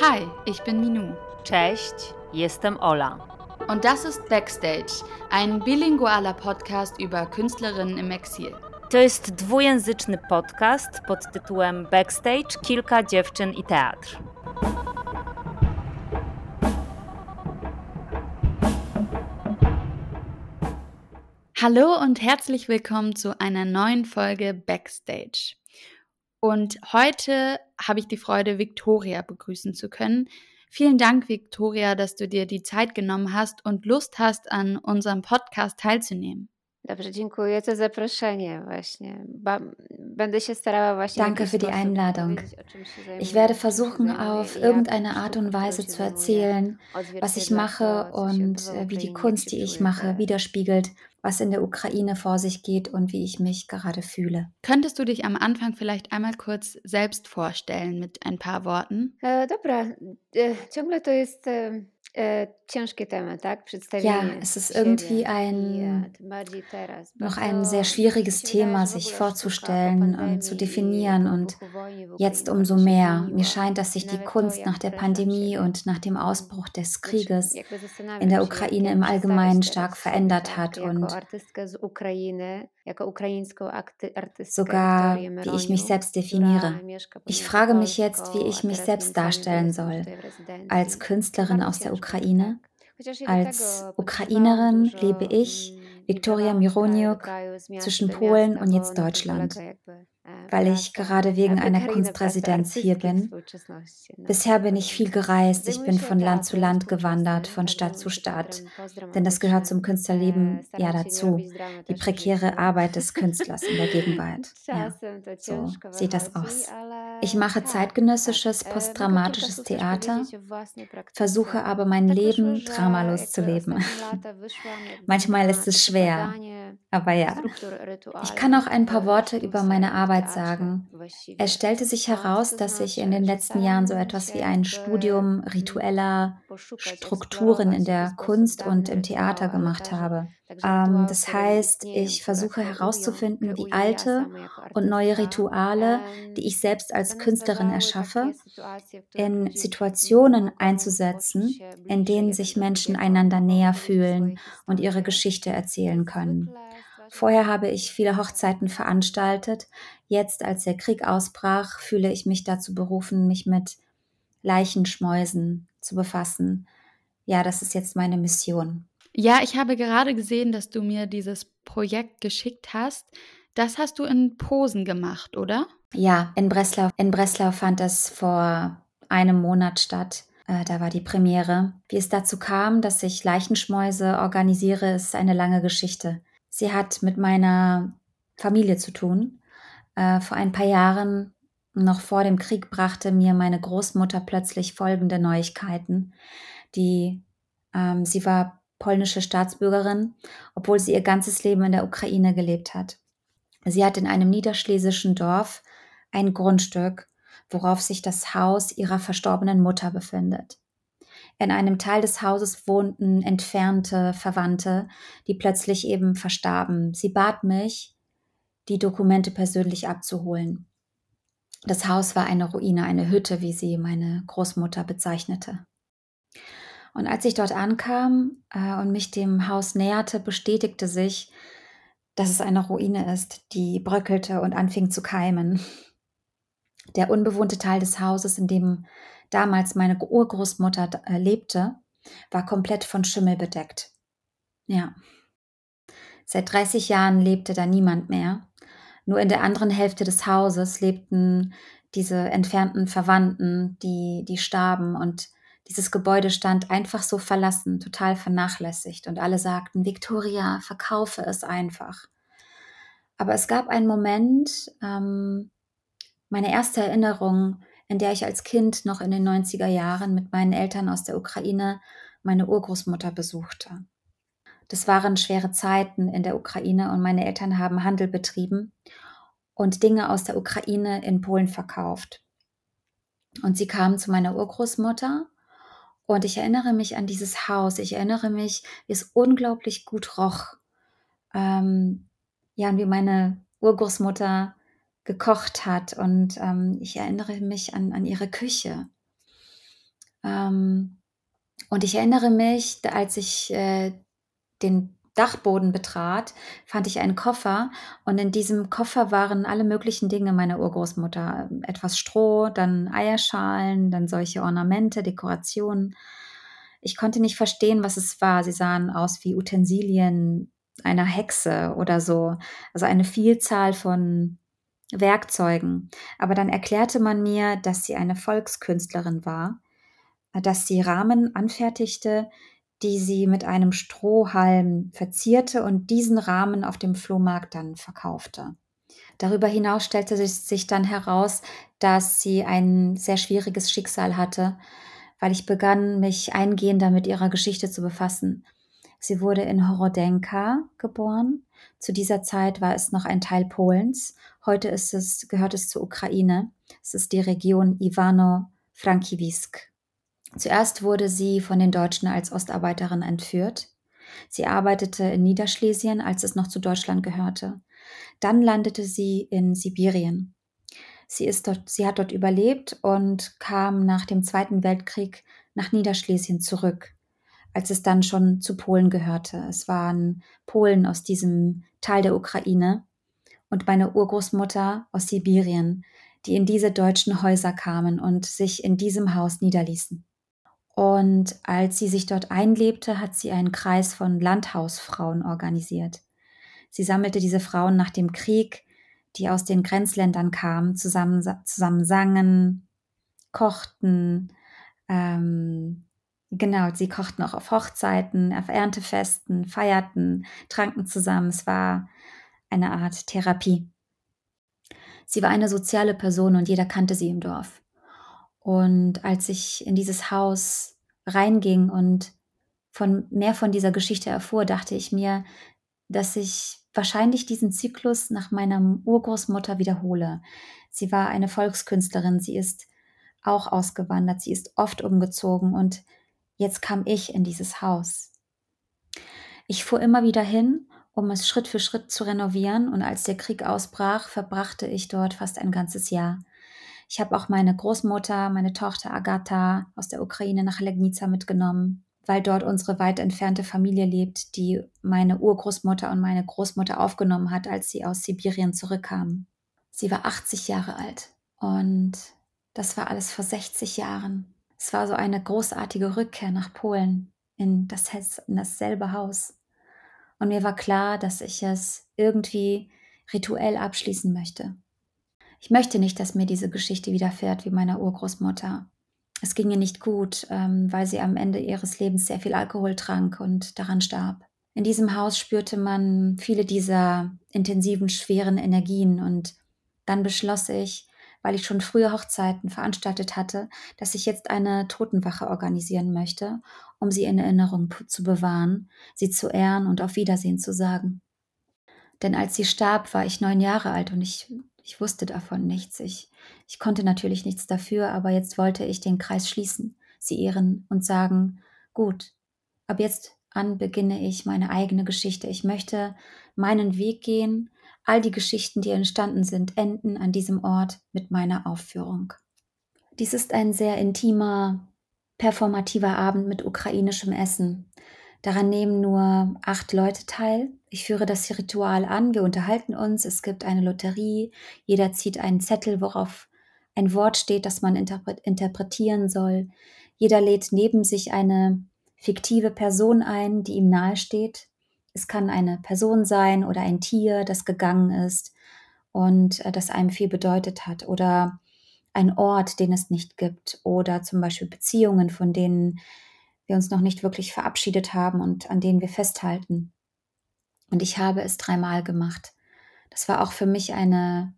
Hi, ich bin Minu. Cześć, jestem Ola. Und das ist Backstage, ein bilingualer Podcast über Künstlerinnen im Exil. To jest dwujęzyczny podcast pod tytułem Backstage Kilka dziewczyn i teatr. Hallo und herzlich willkommen zu einer neuen Folge Backstage. Und heute habe ich die Freude, Victoria begrüßen zu können. Vielen Dank, Victoria, dass du dir die Zeit genommen hast und Lust hast, an unserem Podcast teilzunehmen. Dobrze, dziękuję za zaproszenie właśnie. Będę się starała właśnie. Danke für die Einladung. Ich werde versuchen, auf irgendeine Art und Weise zu erzählen, was ich mache und wie die Kunst, die ich mache, widerspiegelt, was in der Ukraine vor sich geht und wie ich mich gerade fühle. Könntest du dich am Anfang vielleicht einmal kurz selbst vorstellen mit ein paar Worten? E, dobra, e, ciągle to jest e, äh, ja, es ist irgendwie ein, noch ein sehr schwieriges Thema, sich vorzustellen und zu definieren und jetzt umso mehr. Mir scheint, dass sich die Kunst nach der Pandemie und nach dem Ausbruch des Krieges in der Ukraine im Allgemeinen stark verändert hat und sogar wie ich mich selbst definiere. Ich frage mich jetzt, wie ich mich selbst darstellen soll. als Künstlerin aus der Ukraine. Als Ukrainerin lebe ich, Viktoria Mironiuk, zwischen Polen und jetzt Deutschland weil ich gerade wegen einer Kunstresidenz hier bin. Bisher bin ich viel gereist, ich bin von Land zu Land gewandert, von Stadt zu Stadt, denn das gehört zum Künstlerleben ja dazu, die prekäre Arbeit des Künstlers in der Gegenwart. Ja, so sieht das aus. Ich mache zeitgenössisches, postdramatisches Theater, versuche aber mein Leben dramalos zu leben. Manchmal ist es schwer, aber ja. Ich kann auch ein paar Worte über meine Arbeit sagen. Es stellte sich heraus, dass ich in den letzten Jahren so etwas wie ein Studium ritueller Strukturen in der Kunst und im Theater gemacht habe. Ähm, das heißt, ich versuche herauszufinden, wie alte und neue Rituale, die ich selbst als Künstlerin erschaffe, in Situationen einzusetzen, in denen sich Menschen einander näher fühlen und ihre Geschichte erzählen können. Vorher habe ich viele Hochzeiten veranstaltet. Jetzt, als der Krieg ausbrach, fühle ich mich dazu berufen, mich mit Leichenschmäusen zu befassen. Ja, das ist jetzt meine Mission. Ja, ich habe gerade gesehen, dass du mir dieses Projekt geschickt hast. Das hast du in Posen gemacht, oder? Ja, in Breslau. In Breslau fand es vor einem Monat statt. Äh, da war die Premiere. Wie es dazu kam, dass ich Leichenschmäuse organisiere, ist eine lange Geschichte. Sie hat mit meiner Familie zu tun. Äh, vor ein paar Jahren, noch vor dem Krieg, brachte mir meine Großmutter plötzlich folgende Neuigkeiten. Die, ähm, sie war polnische Staatsbürgerin, obwohl sie ihr ganzes Leben in der Ukraine gelebt hat. Sie hat in einem niederschlesischen Dorf ein Grundstück, worauf sich das Haus ihrer verstorbenen Mutter befindet. In einem Teil des Hauses wohnten entfernte Verwandte, die plötzlich eben verstarben. Sie bat mich, die Dokumente persönlich abzuholen. Das Haus war eine Ruine, eine Hütte, wie sie meine Großmutter bezeichnete. Und als ich dort ankam äh, und mich dem Haus näherte, bestätigte sich, dass es eine Ruine ist, die bröckelte und anfing zu keimen. Der unbewohnte Teil des Hauses, in dem damals meine Urgroßmutter äh, lebte, war komplett von Schimmel bedeckt. Ja. Seit 30 Jahren lebte da niemand mehr. Nur in der anderen Hälfte des Hauses lebten diese entfernten Verwandten, die, die starben und dieses Gebäude stand einfach so verlassen, total vernachlässigt und alle sagten, Victoria, verkaufe es einfach. Aber es gab einen Moment, ähm, meine erste Erinnerung in der ich als Kind noch in den 90er Jahren mit meinen Eltern aus der Ukraine meine Urgroßmutter besuchte. Das waren schwere Zeiten in der Ukraine und meine Eltern haben Handel betrieben und Dinge aus der Ukraine in Polen verkauft. Und sie kamen zu meiner Urgroßmutter und ich erinnere mich an dieses Haus. Ich erinnere mich, wie es unglaublich gut roch. Ähm, ja, und wie meine Urgroßmutter gekocht hat. Und ähm, ich erinnere mich an, an ihre Küche. Ähm, und ich erinnere mich, als ich äh, den Dachboden betrat, fand ich einen Koffer und in diesem Koffer waren alle möglichen Dinge meiner Urgroßmutter. Etwas Stroh, dann Eierschalen, dann solche Ornamente, Dekorationen. Ich konnte nicht verstehen, was es war. Sie sahen aus wie Utensilien einer Hexe oder so. Also eine Vielzahl von Werkzeugen. Aber dann erklärte man mir, dass sie eine Volkskünstlerin war, dass sie Rahmen anfertigte, die sie mit einem Strohhalm verzierte und diesen Rahmen auf dem Flohmarkt dann verkaufte. Darüber hinaus stellte sich dann heraus, dass sie ein sehr schwieriges Schicksal hatte, weil ich begann, mich eingehender mit ihrer Geschichte zu befassen. Sie wurde in Horodenka geboren. Zu dieser Zeit war es noch ein Teil Polens. Heute es, gehört es zur Ukraine. Es ist die Region Ivano-Frankiwisk. Zuerst wurde sie von den Deutschen als Ostarbeiterin entführt. Sie arbeitete in Niederschlesien, als es noch zu Deutschland gehörte. Dann landete sie in Sibirien. Sie, ist dort, sie hat dort überlebt und kam nach dem Zweiten Weltkrieg nach Niederschlesien zurück, als es dann schon zu Polen gehörte. Es waren Polen aus diesem Teil der Ukraine und meine Urgroßmutter aus Sibirien, die in diese deutschen Häuser kamen und sich in diesem Haus niederließen. Und als sie sich dort einlebte, hat sie einen Kreis von Landhausfrauen organisiert. Sie sammelte diese Frauen nach dem Krieg, die aus den Grenzländern kamen, zusammen, zusammen sangen, kochten. Ähm, genau, sie kochten auch auf Hochzeiten, auf Erntefesten, feierten, tranken zusammen. Es war eine Art Therapie. Sie war eine soziale Person und jeder kannte sie im Dorf. Und als ich in dieses Haus reinging und von mehr von dieser Geschichte erfuhr, dachte ich mir, dass ich wahrscheinlich diesen Zyklus nach meiner Urgroßmutter wiederhole. Sie war eine Volkskünstlerin, sie ist auch ausgewandert, sie ist oft umgezogen und jetzt kam ich in dieses Haus. Ich fuhr immer wieder hin, um es Schritt für Schritt zu renovieren und als der Krieg ausbrach, verbrachte ich dort fast ein ganzes Jahr. Ich habe auch meine Großmutter, meine Tochter Agatha aus der Ukraine nach Legnica mitgenommen, weil dort unsere weit entfernte Familie lebt, die meine Urgroßmutter und meine Großmutter aufgenommen hat, als sie aus Sibirien zurückkamen. Sie war 80 Jahre alt und das war alles vor 60 Jahren. Es war so eine großartige Rückkehr nach Polen in, das, in dasselbe Haus. Und mir war klar, dass ich es irgendwie rituell abschließen möchte. Ich möchte nicht, dass mir diese Geschichte widerfährt wie meiner Urgroßmutter. Es ging ihr nicht gut, ähm, weil sie am Ende ihres Lebens sehr viel Alkohol trank und daran starb. In diesem Haus spürte man viele dieser intensiven, schweren Energien und dann beschloss ich, weil ich schon frühe Hochzeiten veranstaltet hatte, dass ich jetzt eine Totenwache organisieren möchte, um sie in Erinnerung zu bewahren, sie zu ehren und auf Wiedersehen zu sagen. Denn als sie starb, war ich neun Jahre alt und ich ich wusste davon nichts. Ich, ich konnte natürlich nichts dafür, aber jetzt wollte ich den Kreis schließen, sie ehren und sagen, gut, ab jetzt an beginne ich meine eigene Geschichte. Ich möchte meinen Weg gehen. All die Geschichten, die entstanden sind, enden an diesem Ort mit meiner Aufführung. Dies ist ein sehr intimer, performativer Abend mit ukrainischem Essen. Daran nehmen nur acht Leute teil. Ich führe das Ritual an, wir unterhalten uns, es gibt eine Lotterie, jeder zieht einen Zettel, worauf ein Wort steht, das man interpretieren soll. Jeder lädt neben sich eine fiktive Person ein, die ihm nahesteht. Es kann eine Person sein oder ein Tier, das gegangen ist und äh, das einem viel bedeutet hat oder ein Ort, den es nicht gibt oder zum Beispiel Beziehungen, von denen wir uns noch nicht wirklich verabschiedet haben und an denen wir festhalten. Und ich habe es dreimal gemacht. Das war auch für mich eine,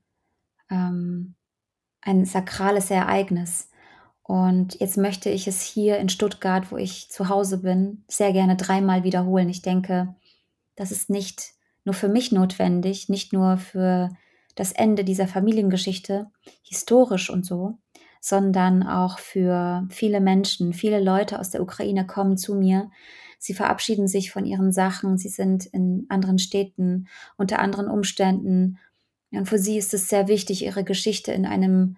ähm, ein sakrales Ereignis. Und jetzt möchte ich es hier in Stuttgart, wo ich zu Hause bin, sehr gerne dreimal wiederholen. Ich denke, das ist nicht nur für mich notwendig, nicht nur für das Ende dieser Familiengeschichte, historisch und so, sondern auch für viele Menschen. Viele Leute aus der Ukraine kommen zu mir. Sie verabschieden sich von ihren Sachen. Sie sind in anderen Städten unter anderen Umständen Und für sie ist es sehr wichtig, ihre Geschichte in einem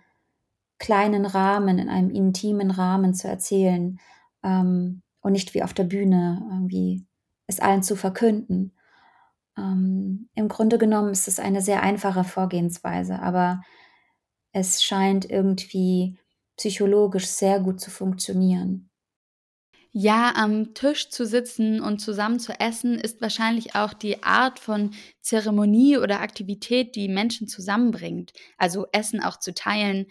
kleinen Rahmen, in einem intimen Rahmen zu erzählen ähm, und nicht wie auf der Bühne irgendwie es allen zu verkünden. Ähm, Im Grunde genommen ist es eine sehr einfache Vorgehensweise, aber es scheint irgendwie psychologisch sehr gut zu funktionieren. Ja, am Tisch zu sitzen und zusammen zu essen ist wahrscheinlich auch die Art von Zeremonie oder Aktivität, die Menschen zusammenbringt. Also Essen auch zu teilen.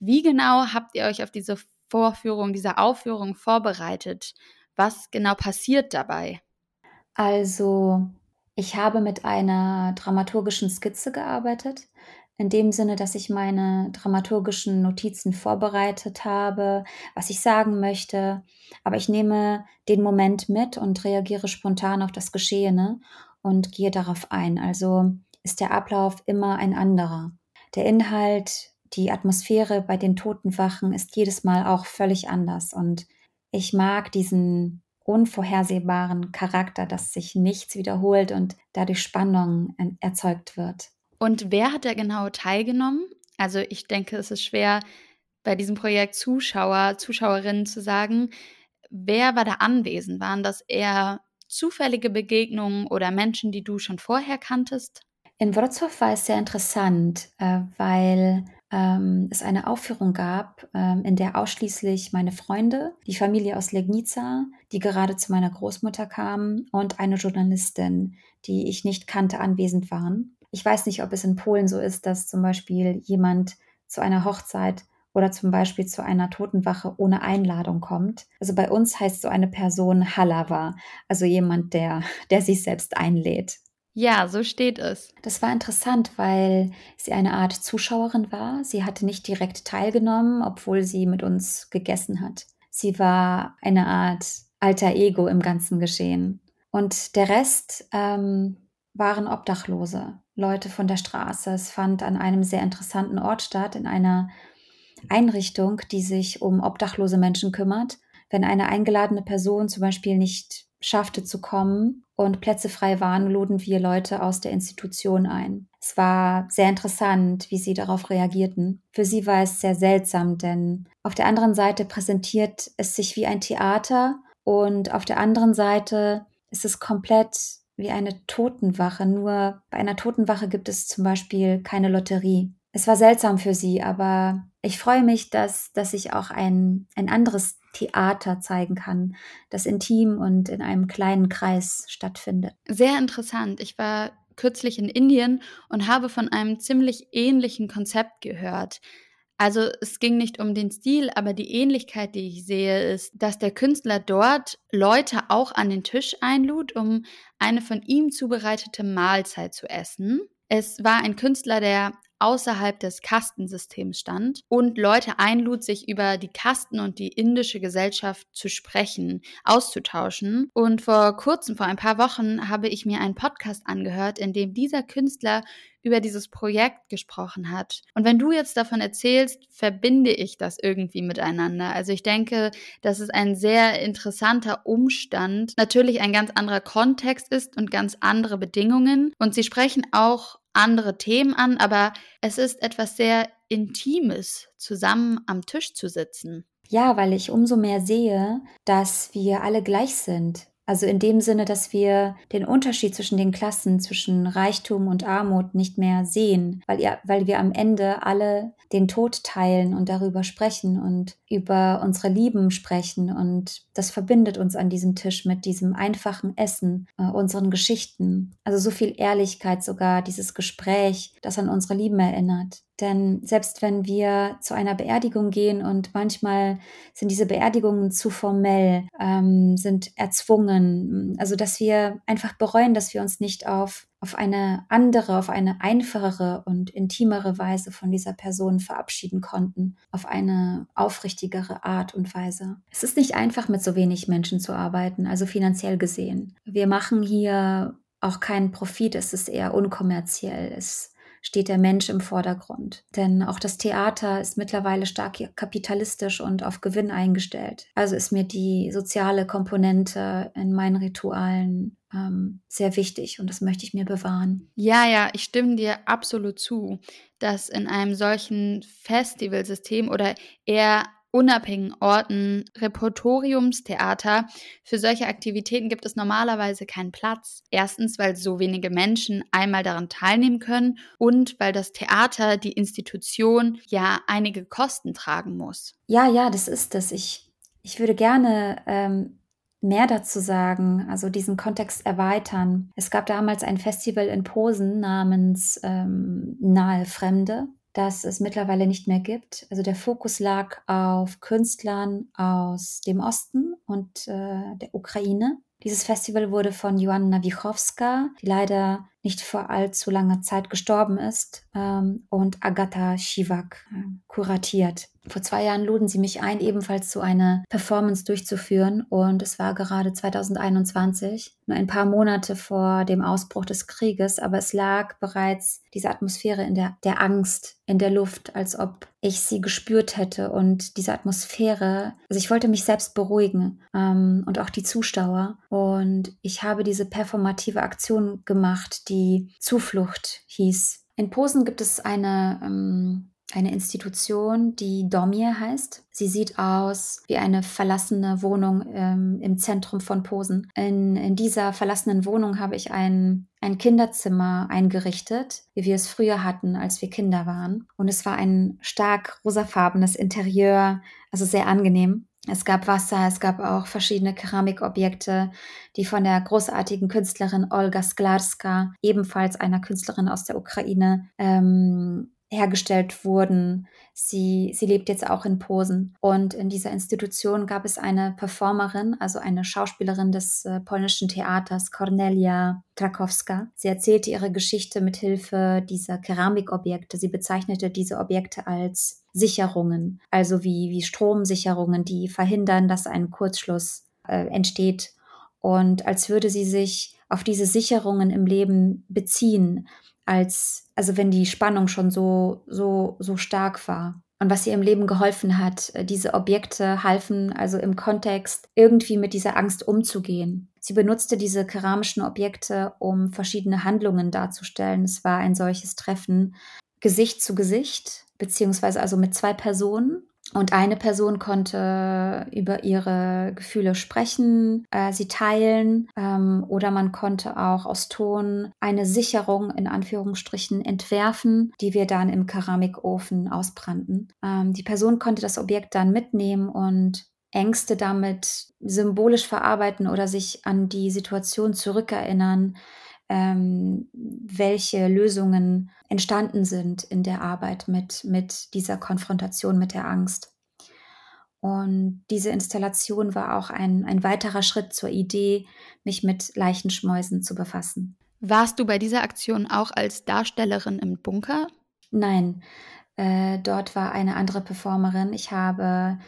Wie genau habt ihr euch auf diese Vorführung, diese Aufführung vorbereitet? Was genau passiert dabei? Also, ich habe mit einer dramaturgischen Skizze gearbeitet in dem Sinne, dass ich meine dramaturgischen Notizen vorbereitet habe, was ich sagen möchte. Aber ich nehme den Moment mit und reagiere spontan auf das Geschehene und gehe darauf ein. Also ist der Ablauf immer ein anderer. Der Inhalt, die Atmosphäre bei den Totenwachen ist jedes Mal auch völlig anders. Und ich mag diesen unvorhersehbaren Charakter, dass sich nichts wiederholt und dadurch Spannung erzeugt wird. Und wer hat da genau teilgenommen? Also ich denke, es ist schwer bei diesem Projekt Zuschauer, Zuschauerinnen zu sagen, wer war da anwesend? Waren das eher zufällige Begegnungen oder Menschen, die du schon vorher kanntest? In Wrocław war es sehr interessant, äh, weil ähm, es eine Aufführung gab, ähm, in der ausschließlich meine Freunde, die Familie aus Legnica, die gerade zu meiner Großmutter kam, und eine Journalistin, die ich nicht kannte, anwesend waren. Ich weiß nicht, ob es in Polen so ist, dass zum Beispiel jemand zu einer Hochzeit oder zum Beispiel zu einer Totenwache ohne Einladung kommt. Also bei uns heißt so eine Person Halawa, also jemand, der, der sich selbst einlädt. Ja, so steht es. Das war interessant, weil sie eine Art Zuschauerin war. Sie hatte nicht direkt teilgenommen, obwohl sie mit uns gegessen hat. Sie war eine Art alter Ego im ganzen Geschehen. Und der Rest ähm, waren Obdachlose. Leute von der Straße. Es fand an einem sehr interessanten Ort statt, in einer Einrichtung, die sich um obdachlose Menschen kümmert. Wenn eine eingeladene Person zum Beispiel nicht schaffte zu kommen und Plätze frei waren, luden wir Leute aus der Institution ein. Es war sehr interessant, wie sie darauf reagierten. Für sie war es sehr seltsam, denn auf der anderen Seite präsentiert es sich wie ein Theater und auf der anderen Seite ist es komplett wie eine Totenwache, nur bei einer Totenwache gibt es zum Beispiel keine Lotterie. Es war seltsam für sie, aber ich freue mich, dass, dass ich auch ein, ein anderes Theater zeigen kann, das intim und in einem kleinen Kreis stattfindet. Sehr interessant. Ich war kürzlich in Indien und habe von einem ziemlich ähnlichen Konzept gehört. Also es ging nicht um den Stil, aber die Ähnlichkeit, die ich sehe, ist, dass der Künstler dort Leute auch an den Tisch einlud, um eine von ihm zubereitete Mahlzeit zu essen. Es war ein Künstler, der außerhalb des Kastensystems stand und Leute einlud, sich über die Kasten und die indische Gesellschaft zu sprechen, auszutauschen. Und vor kurzem, vor ein paar Wochen, habe ich mir einen Podcast angehört, in dem dieser Künstler über dieses Projekt gesprochen hat. Und wenn du jetzt davon erzählst, verbinde ich das irgendwie miteinander. Also ich denke, dass es ein sehr interessanter Umstand, natürlich ein ganz anderer Kontext ist und ganz andere Bedingungen. Und sie sprechen auch andere Themen an, aber es ist etwas sehr Intimes, zusammen am Tisch zu sitzen. Ja, weil ich umso mehr sehe, dass wir alle gleich sind. Also in dem Sinne, dass wir den Unterschied zwischen den Klassen, zwischen Reichtum und Armut nicht mehr sehen, weil, ihr, weil wir am Ende alle den Tod teilen und darüber sprechen und über unsere Lieben sprechen. Und das verbindet uns an diesem Tisch mit diesem einfachen Essen, äh, unseren Geschichten. Also so viel Ehrlichkeit sogar, dieses Gespräch, das an unsere Lieben erinnert. Denn selbst wenn wir zu einer Beerdigung gehen und manchmal sind diese Beerdigungen zu formell, ähm, sind erzwungen, also dass wir einfach bereuen, dass wir uns nicht auf, auf eine andere, auf eine einfachere und intimere Weise von dieser Person verabschieden konnten, auf eine aufrichtigere Art und Weise. Es ist nicht einfach, mit so wenig Menschen zu arbeiten, also finanziell gesehen. Wir machen hier auch keinen Profit, es ist eher unkommerziell. Es steht der Mensch im Vordergrund. Denn auch das Theater ist mittlerweile stark kapitalistisch und auf Gewinn eingestellt. Also ist mir die soziale Komponente in meinen Ritualen ähm, sehr wichtig und das möchte ich mir bewahren. Ja, ja, ich stimme dir absolut zu, dass in einem solchen Festivalsystem oder eher unabhängigen Orten, Repertoriumstheater. Für solche Aktivitäten gibt es normalerweise keinen Platz. Erstens, weil so wenige Menschen einmal daran teilnehmen können und weil das Theater, die Institution, ja einige Kosten tragen muss. Ja, ja, das ist es. Ich, ich würde gerne ähm, mehr dazu sagen, also diesen Kontext erweitern. Es gab damals ein Festival in Posen namens ähm, Nahe Fremde das es mittlerweile nicht mehr gibt. Also der Fokus lag auf Künstlern aus dem Osten und äh, der Ukraine. Dieses Festival wurde von Joanna Wichowska, die leider nicht vor allzu langer Zeit gestorben ist, ähm, und Agatha Shivak äh, kuratiert. Vor zwei Jahren luden sie mich ein, ebenfalls so eine Performance durchzuführen. Und es war gerade 2021, nur ein paar Monate vor dem Ausbruch des Krieges. Aber es lag bereits diese Atmosphäre in der, der Angst in der Luft, als ob ich sie gespürt hätte. Und diese Atmosphäre, also ich wollte mich selbst beruhigen ähm, und auch die Zuschauer. Und ich habe diese performative Aktion gemacht, die Zuflucht hieß. In Posen gibt es eine ähm, eine Institution, die Domie heißt. Sie sieht aus wie eine verlassene Wohnung ähm, im Zentrum von Posen. In, in dieser verlassenen Wohnung habe ich ein, ein Kinderzimmer eingerichtet, wie wir es früher hatten, als wir Kinder waren. Und es war ein stark rosafarbenes Interieur, also sehr angenehm. Es gab Wasser, es gab auch verschiedene Keramikobjekte, die von der großartigen Künstlerin Olga Sklarska, ebenfalls einer Künstlerin aus der Ukraine, ähm, hergestellt wurden. Sie, sie lebt jetzt auch in Posen. Und in dieser Institution gab es eine Performerin, also eine Schauspielerin des äh, polnischen Theaters, Cornelia Trakowska. Sie erzählte ihre Geschichte mit Hilfe dieser Keramikobjekte. Sie bezeichnete diese Objekte als Sicherungen, also wie, wie Stromsicherungen, die verhindern, dass ein Kurzschluss äh, entsteht. Und als würde sie sich auf diese Sicherungen im Leben beziehen als, also wenn die Spannung schon so, so, so stark war. Und was ihr im Leben geholfen hat, äh, diese Objekte halfen also im Kontext irgendwie mit dieser Angst umzugehen. Sie benutzte diese keramischen Objekte, um verschiedene Handlungen darzustellen. Es war ein solches Treffen Gesicht zu Gesicht, beziehungsweise also mit zwei Personen. Und eine Person konnte über ihre Gefühle sprechen, äh, sie teilen ähm, oder man konnte auch aus Ton eine Sicherung in Anführungsstrichen entwerfen, die wir dann im Keramikofen ausbrannten. Ähm, die Person konnte das Objekt dann mitnehmen und Ängste damit symbolisch verarbeiten oder sich an die Situation zurückerinnern, ähm, welche Lösungen entstanden sind in der Arbeit mit, mit dieser Konfrontation mit der Angst. Und diese Installation war auch ein, ein weiterer Schritt zur Idee, mich mit Leichenschmäusen zu befassen. Warst du bei dieser Aktion auch als Darstellerin im Bunker? Nein, äh, dort war eine andere Performerin. Ich habe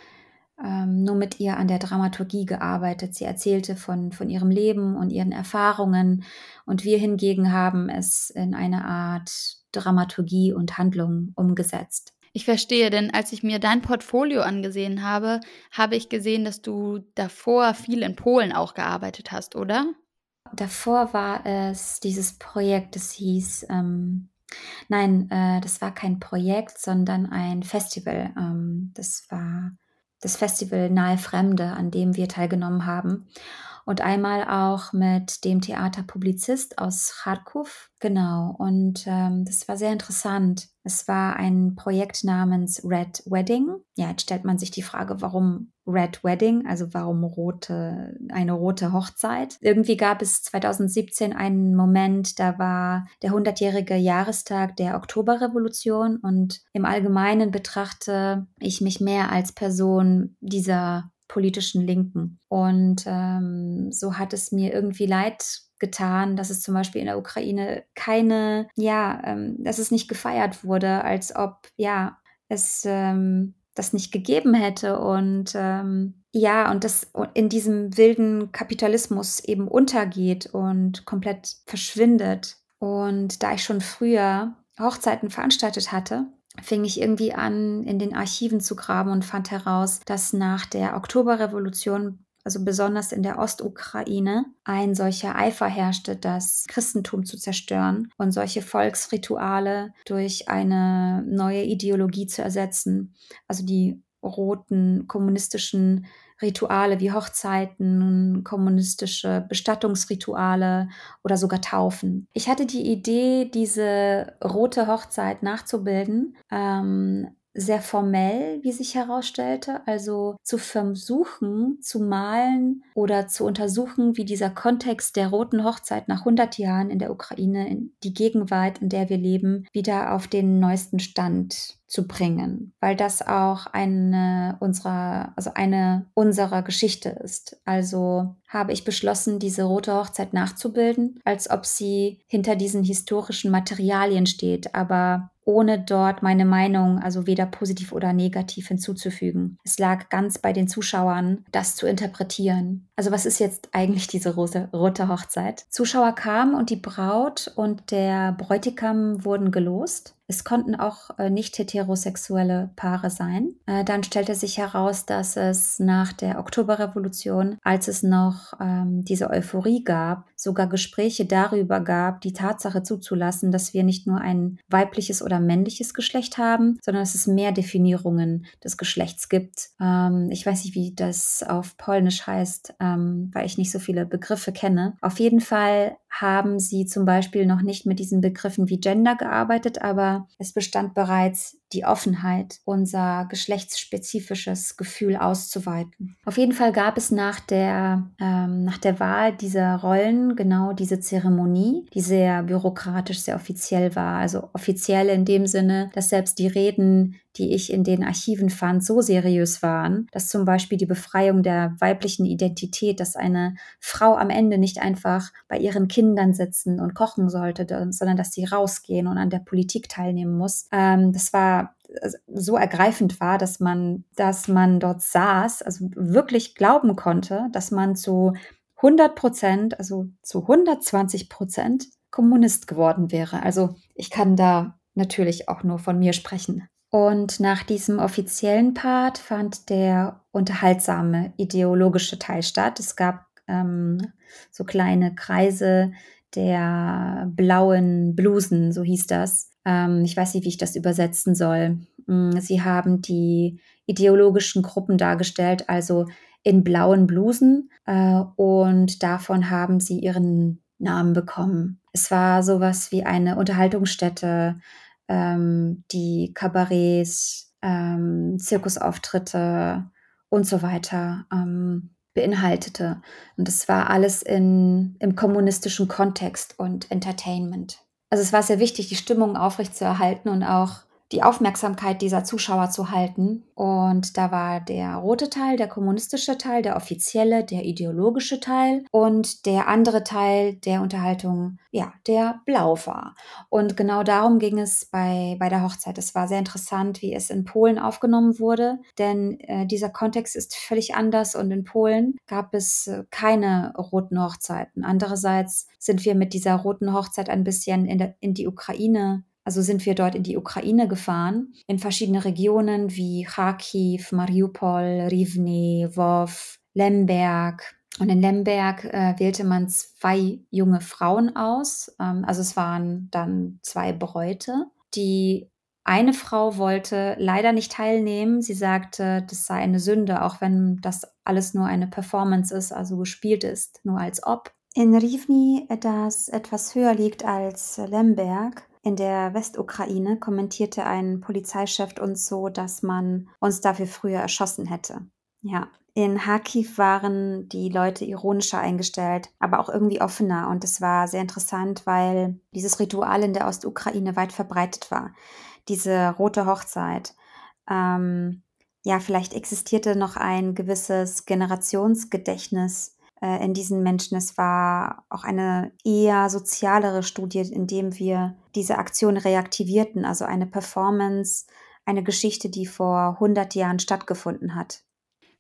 ähm, nur mit ihr an der Dramaturgie gearbeitet. Sie erzählte von, von ihrem Leben und ihren Erfahrungen und wir hingegen haben es in eine Art Dramaturgie und Handlung umgesetzt. Ich verstehe, denn als ich mir dein Portfolio angesehen habe, habe ich gesehen, dass du davor viel in Polen auch gearbeitet hast, oder? Davor war es dieses Projekt, das hieß, ähm, nein, äh, das war kein Projekt, sondern ein Festival. Ähm, das war das Festival Nahe Fremde, an dem wir teilgenommen haben. Und einmal auch mit dem Theaterpublizist aus Kharkov. Genau. Und ähm, das war sehr interessant. Es war ein Projekt namens Red Wedding. Ja, jetzt stellt man sich die Frage, warum Red Wedding, also warum rote, eine rote Hochzeit. Irgendwie gab es 2017 einen Moment, da war der 100-jährige Jahrestag der Oktoberrevolution und im Allgemeinen betrachte ich mich mehr als Person dieser politischen Linken. Und ähm, so hat es mir irgendwie leid getan, dass es zum Beispiel in der Ukraine keine, ja, ähm, dass es nicht gefeiert wurde, als ob, ja, es ähm, das nicht gegeben hätte und ähm, ja, und das in diesem wilden Kapitalismus eben untergeht und komplett verschwindet. Und da ich schon früher Hochzeiten veranstaltet hatte, fing ich irgendwie an, in den Archiven zu graben und fand heraus, dass nach der Oktoberrevolution also besonders in der Ostukraine, ein solcher Eifer herrschte, das Christentum zu zerstören und solche Volksrituale durch eine neue Ideologie zu ersetzen. Also die roten kommunistischen Rituale wie Hochzeiten, kommunistische Bestattungsrituale oder sogar Taufen. Ich hatte die Idee, diese rote Hochzeit nachzubilden, ähm, sehr formell, wie sich herausstellte, also zu versuchen, zu malen oder zu untersuchen, wie dieser Kontext der roten Hochzeit nach 100 Jahren in der Ukraine, in die Gegenwart, in der wir leben, wieder auf den neuesten Stand zu bringen, weil das auch eine unserer, also eine unserer Geschichte ist. Also habe ich beschlossen, diese rote Hochzeit nachzubilden, als ob sie hinter diesen historischen Materialien steht, aber ohne dort meine Meinung, also weder positiv oder negativ hinzuzufügen. Es lag ganz bei den Zuschauern, das zu interpretieren. Also was ist jetzt eigentlich diese rote, rote Hochzeit? Zuschauer kamen und die Braut und der Bräutigam wurden gelost. Es konnten auch äh, nicht heterosexuelle Paare sein. Äh, dann stellte sich heraus, dass es nach der Oktoberrevolution, als es noch ähm, diese Euphorie gab, sogar Gespräche darüber gab, die Tatsache zuzulassen, dass wir nicht nur ein weibliches oder männliches Geschlecht haben, sondern dass es mehr Definierungen des Geschlechts gibt. Ähm, ich weiß nicht, wie das auf Polnisch heißt, ähm, weil ich nicht so viele Begriffe kenne. Auf jeden Fall haben sie zum Beispiel noch nicht mit diesen Begriffen wie Gender gearbeitet, aber es bestand bereits die Offenheit, unser geschlechtsspezifisches Gefühl auszuweiten. Auf jeden Fall gab es nach der, ähm, nach der Wahl dieser Rollen genau diese Zeremonie, die sehr bürokratisch, sehr offiziell war. Also offiziell in dem Sinne, dass selbst die Reden, die ich in den Archiven fand, so seriös waren, dass zum Beispiel die Befreiung der weiblichen Identität, dass eine Frau am Ende nicht einfach bei ihren Kindern sitzen und kochen sollte, sondern dass sie rausgehen und an der Politik teilnehmen muss. Ähm, das war äh, so ergreifend war, dass man, dass man dort saß, also wirklich glauben konnte, dass man zu 100 Prozent, also zu 120 Prozent Kommunist geworden wäre. Also ich kann da natürlich auch nur von mir sprechen. Und nach diesem offiziellen Part fand der unterhaltsame ideologische Teil statt. Es gab ähm, so kleine Kreise der blauen Blusen, so hieß das. Ähm, ich weiß nicht, wie ich das übersetzen soll. Mm, sie haben die ideologischen Gruppen dargestellt, also in blauen Blusen, äh, und davon haben sie ihren Namen bekommen. Es war sowas wie eine Unterhaltungsstätte, ähm, die Kabarets, ähm, Zirkusauftritte und so weiter ähm, beinhaltete. Und es war alles in, im kommunistischen Kontext und Entertainment. Also es war sehr wichtig, die Stimmung aufrechtzuerhalten und auch die Aufmerksamkeit dieser Zuschauer zu halten. Und da war der rote Teil, der kommunistische Teil, der offizielle, der ideologische Teil und der andere Teil der Unterhaltung, ja, der blau war. Und genau darum ging es bei, bei der Hochzeit. Es war sehr interessant, wie es in Polen aufgenommen wurde, denn äh, dieser Kontext ist völlig anders und in Polen gab es äh, keine roten Hochzeiten. Andererseits sind wir mit dieser roten Hochzeit ein bisschen in, der, in die Ukraine also sind wir dort in die Ukraine gefahren, in verschiedene Regionen wie Kharkiv, Mariupol, Rivne, Wov, Lemberg. Und in Lemberg äh, wählte man zwei junge Frauen aus. Ähm, also es waren dann zwei Bräute. Die eine Frau wollte leider nicht teilnehmen. Sie sagte, das sei eine Sünde, auch wenn das alles nur eine Performance ist, also gespielt ist, nur als ob. In Rivni, das etwas höher liegt als Lemberg, in der Westukraine kommentierte ein Polizeichef uns so, dass man uns dafür früher erschossen hätte. Ja, in Kharkiv waren die Leute ironischer eingestellt, aber auch irgendwie offener. Und es war sehr interessant, weil dieses Ritual in der Ostukraine weit verbreitet war. Diese rote Hochzeit. Ähm, ja, vielleicht existierte noch ein gewisses Generationsgedächtnis äh, in diesen Menschen. Es war auch eine eher sozialere Studie, in dem wir diese Aktion reaktivierten, also eine Performance, eine Geschichte, die vor 100 Jahren stattgefunden hat.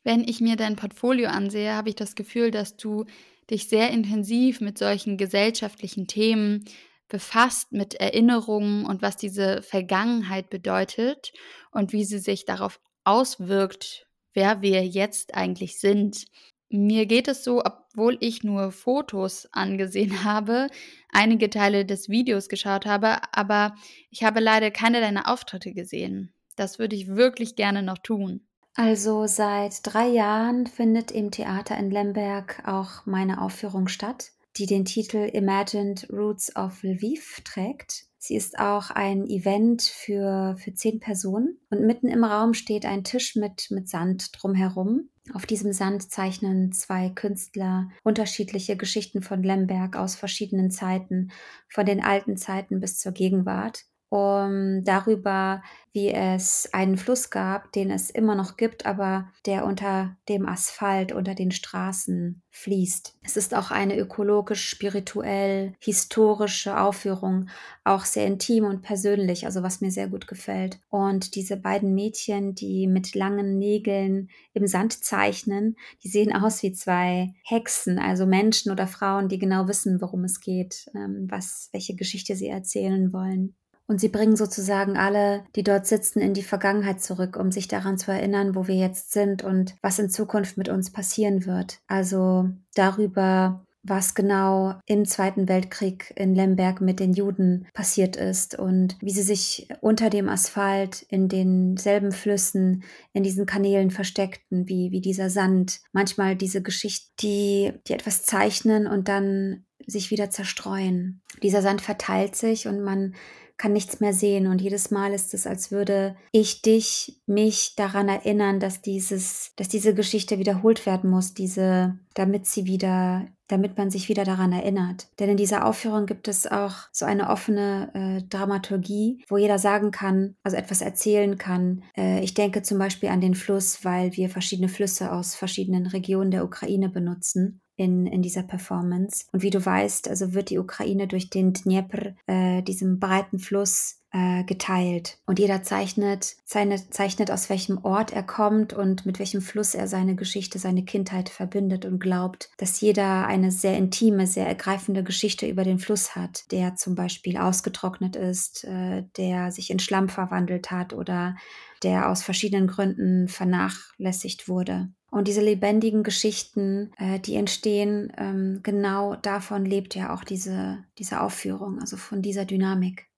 Wenn ich mir dein Portfolio ansehe, habe ich das Gefühl, dass du dich sehr intensiv mit solchen gesellschaftlichen Themen befasst, mit Erinnerungen und was diese Vergangenheit bedeutet und wie sie sich darauf auswirkt, wer wir jetzt eigentlich sind. Mir geht es so, obwohl ich nur Fotos angesehen habe, einige Teile des Videos geschaut habe, aber ich habe leider keine deiner Auftritte gesehen. Das würde ich wirklich gerne noch tun. Also seit drei Jahren findet im Theater in Lemberg auch meine Aufführung statt, die den Titel Imagined Roots of Lviv trägt. Sie ist auch ein Event für, für zehn Personen und mitten im Raum steht ein Tisch mit, mit Sand drumherum. Auf diesem Sand zeichnen zwei Künstler unterschiedliche Geschichten von Lemberg aus verschiedenen Zeiten, von den alten Zeiten bis zur Gegenwart um, darüber, wie es einen Fluss gab, den es immer noch gibt, aber der unter dem Asphalt, unter den Straßen fließt. Es ist auch eine ökologisch, spirituell, historische Aufführung, auch sehr intim und persönlich, also was mir sehr gut gefällt. Und diese beiden Mädchen, die mit langen Nägeln im Sand zeichnen, die sehen aus wie zwei Hexen, also Menschen oder Frauen, die genau wissen, worum es geht, ähm, was, welche Geschichte sie erzählen wollen. Und sie bringen sozusagen alle, die dort sitzen, in die Vergangenheit zurück, um sich daran zu erinnern, wo wir jetzt sind und was in Zukunft mit uns passieren wird. Also darüber, was genau im Zweiten Weltkrieg in Lemberg mit den Juden passiert ist und wie sie sich unter dem Asphalt in denselben Flüssen, in diesen Kanälen versteckten, wie, wie dieser Sand. Manchmal diese Geschichten, die, die etwas zeichnen und dann sich wieder zerstreuen. Dieser Sand verteilt sich und man kann nichts mehr sehen. Und jedes Mal ist es, als würde ich dich, mich daran erinnern, dass dieses, dass diese Geschichte wiederholt werden muss, diese, damit sie wieder, damit man sich wieder daran erinnert. Denn in dieser Aufführung gibt es auch so eine offene äh, Dramaturgie, wo jeder sagen kann, also etwas erzählen kann. Äh, ich denke zum Beispiel an den Fluss, weil wir verschiedene Flüsse aus verschiedenen Regionen der Ukraine benutzen in, in dieser Performance. Und wie du weißt, also wird die Ukraine durch den Dnepr, äh, diesem breiten Fluss, äh, geteilt. Und jeder zeichnet, seine, zeichnet, aus welchem Ort er kommt und mit welchem Fluss er seine Geschichte, seine Kindheit verbindet und glaubt, dass jeder eine sehr intime, sehr ergreifende Geschichte über den Fluss hat, der zum Beispiel ausgetrocknet ist, äh, der sich in Schlamm verwandelt hat oder der aus verschiedenen Gründen vernachlässigt wurde. Und diese lebendigen Geschichten, äh, die entstehen, ähm, genau davon lebt ja auch diese, diese Aufführung, also von dieser Dynamik.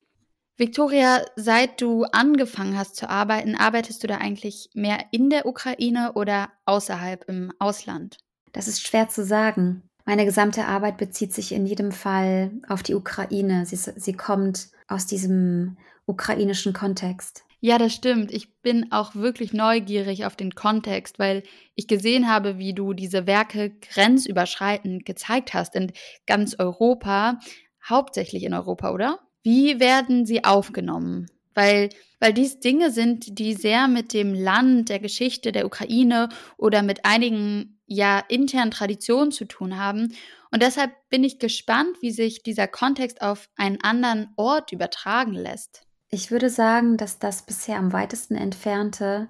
Victoria, seit du angefangen hast zu arbeiten, arbeitest du da eigentlich mehr in der Ukraine oder außerhalb im Ausland? Das ist schwer zu sagen. Meine gesamte Arbeit bezieht sich in jedem Fall auf die Ukraine. Sie, sie kommt aus diesem ukrainischen Kontext. Ja, das stimmt. Ich bin auch wirklich neugierig auf den Kontext, weil ich gesehen habe, wie du diese Werke grenzüberschreitend gezeigt hast in ganz Europa, hauptsächlich in Europa, oder? Wie werden sie aufgenommen? Weil, weil dies Dinge sind, die sehr mit dem Land, der Geschichte der Ukraine oder mit einigen ja internen Traditionen zu tun haben. Und deshalb bin ich gespannt, wie sich dieser Kontext auf einen anderen Ort übertragen lässt. Ich würde sagen, dass das bisher am weitesten entfernte,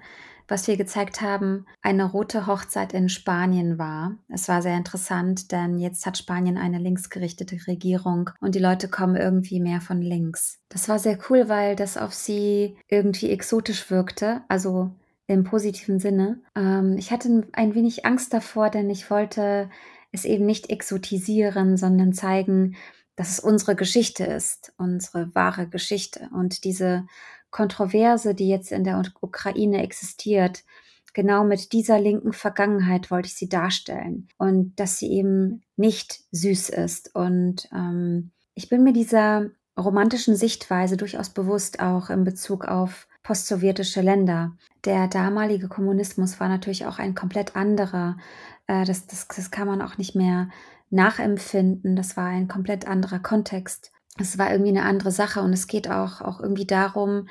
was wir gezeigt haben, eine rote Hochzeit in Spanien war. Es war sehr interessant, denn jetzt hat Spanien eine linksgerichtete Regierung und die Leute kommen irgendwie mehr von links. Das war sehr cool, weil das auf sie irgendwie exotisch wirkte, also im positiven Sinne. Ähm, ich hatte ein wenig Angst davor, denn ich wollte es eben nicht exotisieren, sondern zeigen, dass es unsere Geschichte ist, unsere wahre Geschichte. Und diese Kontroverse, die jetzt in der Ukraine existiert, genau mit dieser linken Vergangenheit wollte ich sie darstellen und dass sie eben nicht süß ist. Und ähm, ich bin mir dieser romantischen Sichtweise durchaus bewusst, auch in Bezug auf postsowjetische Länder. Der damalige Kommunismus war natürlich auch ein komplett anderer. Äh, das, das, das kann man auch nicht mehr nachempfinden. Das war ein komplett anderer Kontext. Es war irgendwie eine andere Sache und es geht auch, auch irgendwie darum,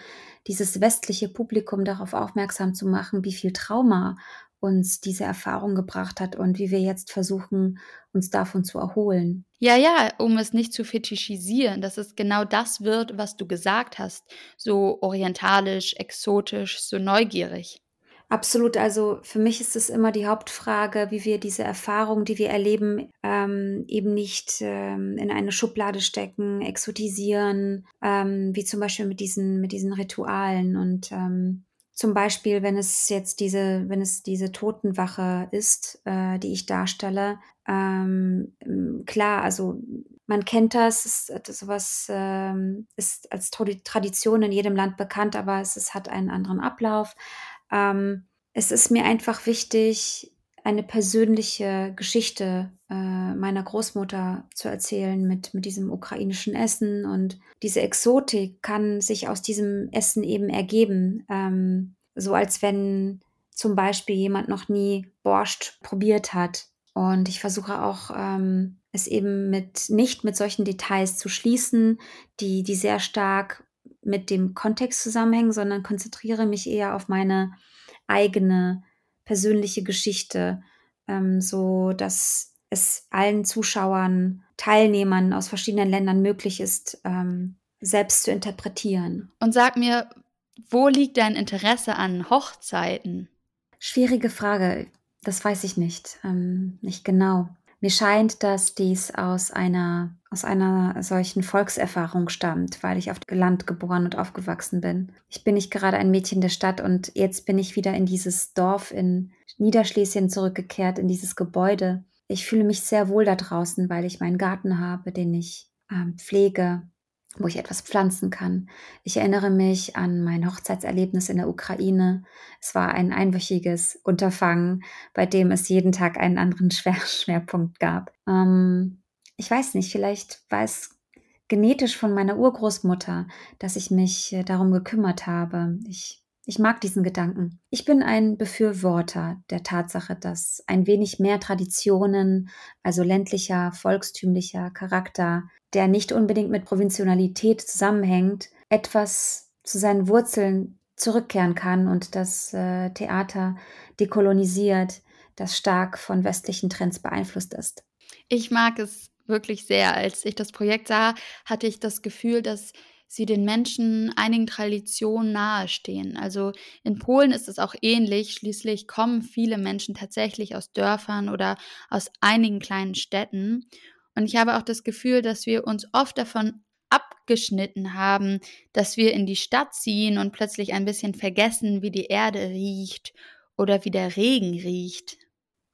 dieses westliche Publikum darauf aufmerksam zu machen, wie viel Trauma uns diese Erfahrung gebracht hat und wie wir jetzt versuchen, uns davon zu erholen. Ja, ja, um es nicht zu fetischisieren, dass es genau das wird, was du gesagt hast, so orientalisch, exotisch, so neugierig. Absolut. Also für mich ist es immer die Hauptfrage, wie wir diese Erfahrung, die wir erleben, ähm, eben nicht ähm, in eine Schublade stecken, exotisieren, ähm, wie zum Beispiel mit diesen, mit diesen Ritualen und ähm, zum Beispiel, wenn es jetzt diese, wenn es diese Totenwache ist, äh, die ich darstelle, ähm, klar, also man kennt das, ist, sowas ähm, ist als Tradition in jedem Land bekannt, aber es, es hat einen anderen Ablauf. Ähm, es ist mir einfach wichtig, eine persönliche Geschichte äh, meiner Großmutter zu erzählen mit, mit diesem ukrainischen Essen. Und diese Exotik kann sich aus diesem Essen eben ergeben. Ähm, so als wenn zum Beispiel jemand noch nie Borscht probiert hat. Und ich versuche auch, ähm, es eben mit nicht mit solchen Details zu schließen, die, die sehr stark mit dem Kontext zusammenhängen, sondern konzentriere mich eher auf meine eigene persönliche Geschichte, ähm, so dass es allen Zuschauern, Teilnehmern aus verschiedenen Ländern möglich ist, ähm, selbst zu interpretieren. Und sag mir, wo liegt dein Interesse an Hochzeiten? Schwierige Frage. Das weiß ich nicht. Ähm, nicht genau. Mir scheint, dass dies aus einer, aus einer solchen Volkserfahrung stammt, weil ich auf Land geboren und aufgewachsen bin. Ich bin nicht gerade ein Mädchen der Stadt und jetzt bin ich wieder in dieses Dorf in Niederschlesien zurückgekehrt, in dieses Gebäude. Ich fühle mich sehr wohl da draußen, weil ich meinen Garten habe, den ich äh, pflege wo ich etwas pflanzen kann. Ich erinnere mich an mein Hochzeitserlebnis in der Ukraine. Es war ein einwöchiges Unterfangen, bei dem es jeden Tag einen anderen Schwer Schwerpunkt gab. Ähm, ich weiß nicht, vielleicht war es genetisch von meiner Urgroßmutter, dass ich mich äh, darum gekümmert habe. Ich ich mag diesen Gedanken. Ich bin ein Befürworter der Tatsache, dass ein wenig mehr Traditionen, also ländlicher, volkstümlicher Charakter, der nicht unbedingt mit Provintionalität zusammenhängt, etwas zu seinen Wurzeln zurückkehren kann und das äh, Theater dekolonisiert, das stark von westlichen Trends beeinflusst ist. Ich mag es wirklich sehr. Als ich das Projekt sah, hatte ich das Gefühl, dass sie den Menschen einigen Traditionen nahestehen. Also in Polen ist es auch ähnlich. Schließlich kommen viele Menschen tatsächlich aus Dörfern oder aus einigen kleinen Städten. Und ich habe auch das Gefühl, dass wir uns oft davon abgeschnitten haben, dass wir in die Stadt ziehen und plötzlich ein bisschen vergessen, wie die Erde riecht oder wie der Regen riecht.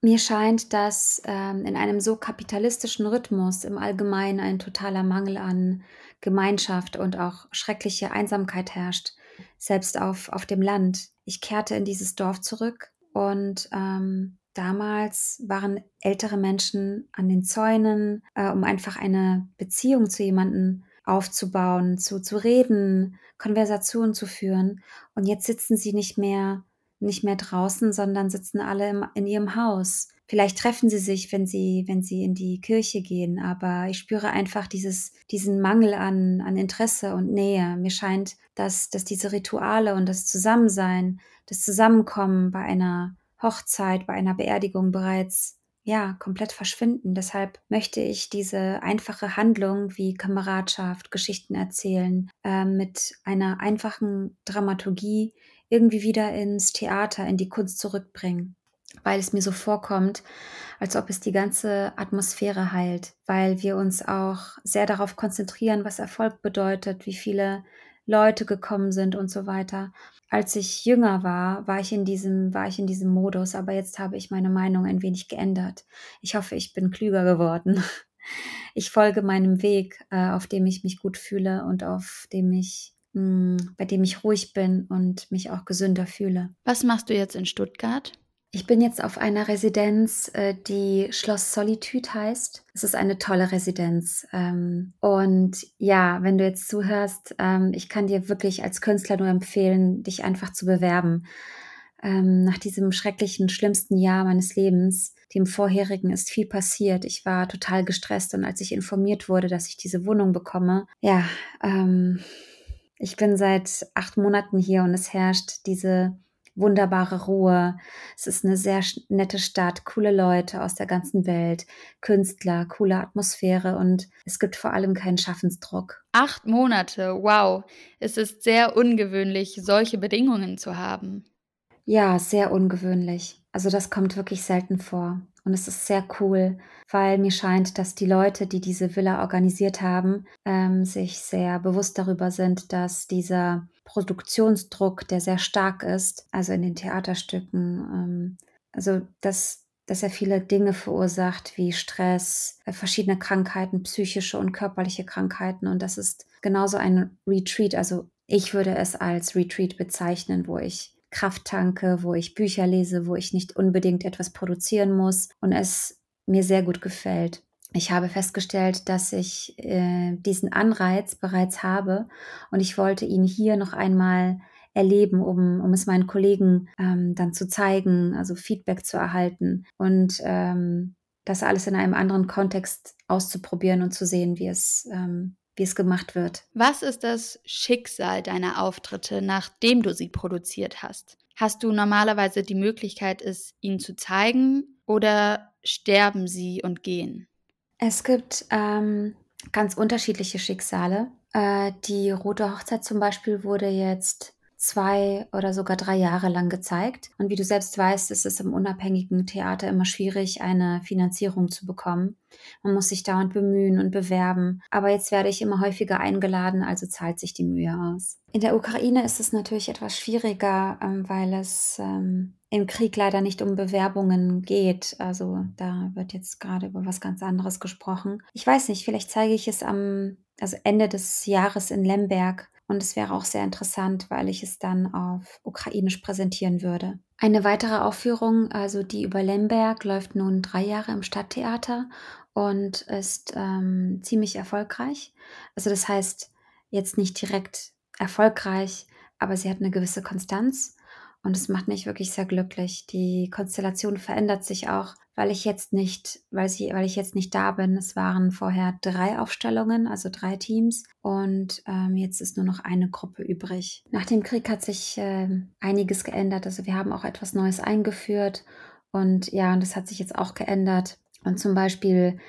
Mir scheint, dass ähm, in einem so kapitalistischen Rhythmus im Allgemeinen ein totaler Mangel an Gemeinschaft und auch schreckliche Einsamkeit herrscht, selbst auf, auf dem Land. Ich kehrte in dieses Dorf zurück und ähm, damals waren ältere Menschen an den Zäunen, äh, um einfach eine Beziehung zu jemandem aufzubauen, zu, zu reden, Konversationen zu führen. Und jetzt sitzen sie nicht mehr, nicht mehr draußen, sondern sitzen alle im, in ihrem Haus Vielleicht treffen sie sich, wenn sie, wenn sie in die Kirche gehen, aber ich spüre einfach dieses, diesen Mangel an, an Interesse und Nähe. Mir scheint, dass, dass diese Rituale und das Zusammensein, das Zusammenkommen bei einer Hochzeit, bei einer Beerdigung bereits ja, komplett verschwinden. Deshalb möchte ich diese einfache Handlung wie Kameradschaft, Geschichten erzählen, äh, mit einer einfachen Dramaturgie irgendwie wieder ins Theater, in die Kunst zurückbringen weil es mir so vorkommt, als ob es die ganze Atmosphäre heilt, weil wir uns auch sehr darauf konzentrieren, was Erfolg bedeutet, wie viele Leute gekommen sind und so weiter. Als ich jünger war, war ich in diesem, war ich in diesem Modus, aber jetzt habe ich meine Meinung ein wenig geändert. Ich hoffe, ich bin klüger geworden. Ich folge meinem Weg, äh, auf dem ich mich gut fühle und auf dem ich, mm, bei dem ich ruhig bin und mich auch gesünder fühle. Was machst du jetzt in Stuttgart? Ich bin jetzt auf einer Residenz, äh, die Schloss Solitude heißt. Es ist eine tolle Residenz. Ähm, und ja, wenn du jetzt zuhörst, ähm, ich kann dir wirklich als Künstler nur empfehlen, dich einfach zu bewerben. Ähm, nach diesem schrecklichen, schlimmsten Jahr meines Lebens, dem vorherigen, ist viel passiert. Ich war total gestresst und als ich informiert wurde, dass ich diese Wohnung bekomme, ja, ich bin seit acht Monaten hier und es herrscht diese wunderbare Ruhe. Es ist eine sehr nette Stadt, coole Leute aus der ganzen Welt, Künstler, coole Atmosphäre und es gibt vor allem keinen Schaffensdruck. Acht Monate, wow. Es ist sehr ungewöhnlich, solche Bedingungen zu haben. Ja, sehr ungewöhnlich. Also das kommt wirklich selten vor. Und es ist sehr cool, weil mir scheint, dass die Leute, die diese Villa organisiert haben, ähm, sich sehr bewusst darüber sind, dass dieser Produktionsdruck, der sehr stark ist, also in den Theaterstücken. Ähm, also dass, dass er viele Dinge verursacht, wie Stress, äh, verschiedene Krankheiten, psychische und körperliche Krankheiten. Und das ist genauso ein Retreat. Also ich würde es als Retreat bezeichnen, wo ich Kraft tanke, wo ich Bücher lese, wo ich nicht unbedingt etwas produzieren muss und es mir sehr gut gefällt. Ich habe festgestellt, dass ich äh, diesen Anreiz bereits habe und ich wollte ihn hier noch einmal erleben, um, um es meinen Kollegen ähm, dann zu zeigen, also Feedback zu erhalten und ähm, das alles in einem anderen Kontext auszuprobieren und zu sehen, wie es, ähm, wie es gemacht wird. Was ist das Schicksal deiner Auftritte, nachdem du sie produziert hast? Hast du normalerweise die Möglichkeit, es ihnen zu zeigen oder sterben sie und gehen? Es gibt ähm, ganz unterschiedliche Schicksale. Äh, die Rote Hochzeit zum Beispiel wurde jetzt zwei oder sogar drei Jahre lang gezeigt. Und wie du selbst weißt, ist es im unabhängigen Theater immer schwierig, eine Finanzierung zu bekommen. Man muss sich dauernd bemühen und bewerben. Aber jetzt werde ich immer häufiger eingeladen, also zahlt sich die Mühe aus. In der Ukraine ist es natürlich etwas schwieriger, ähm, weil es ähm, im Krieg leider nicht um Bewerbungen geht. Also da wird jetzt gerade über was ganz anderes gesprochen. Ich weiß nicht, vielleicht zeige ich es am also Ende des Jahres in Lemberg und es wäre auch sehr interessant, weil ich es dann auf Ukrainisch präsentieren würde. Eine weitere Aufführung, also die über Lemberg, läuft nun drei Jahre im Stadttheater und ist ähm, ziemlich erfolgreich. Also das heißt jetzt nicht direkt erfolgreich, aber sie hat eine gewisse Konstanz und es macht mich wirklich sehr glücklich. Die Konstellation verändert sich auch, weil ich jetzt nicht, weil sie, weil ich jetzt nicht da bin. Es waren vorher drei Aufstellungen, also drei Teams, und ähm, jetzt ist nur noch eine Gruppe übrig. Nach dem Krieg hat sich äh, einiges geändert. Also wir haben auch etwas Neues eingeführt und ja, und das hat sich jetzt auch geändert. Und zum Beispiel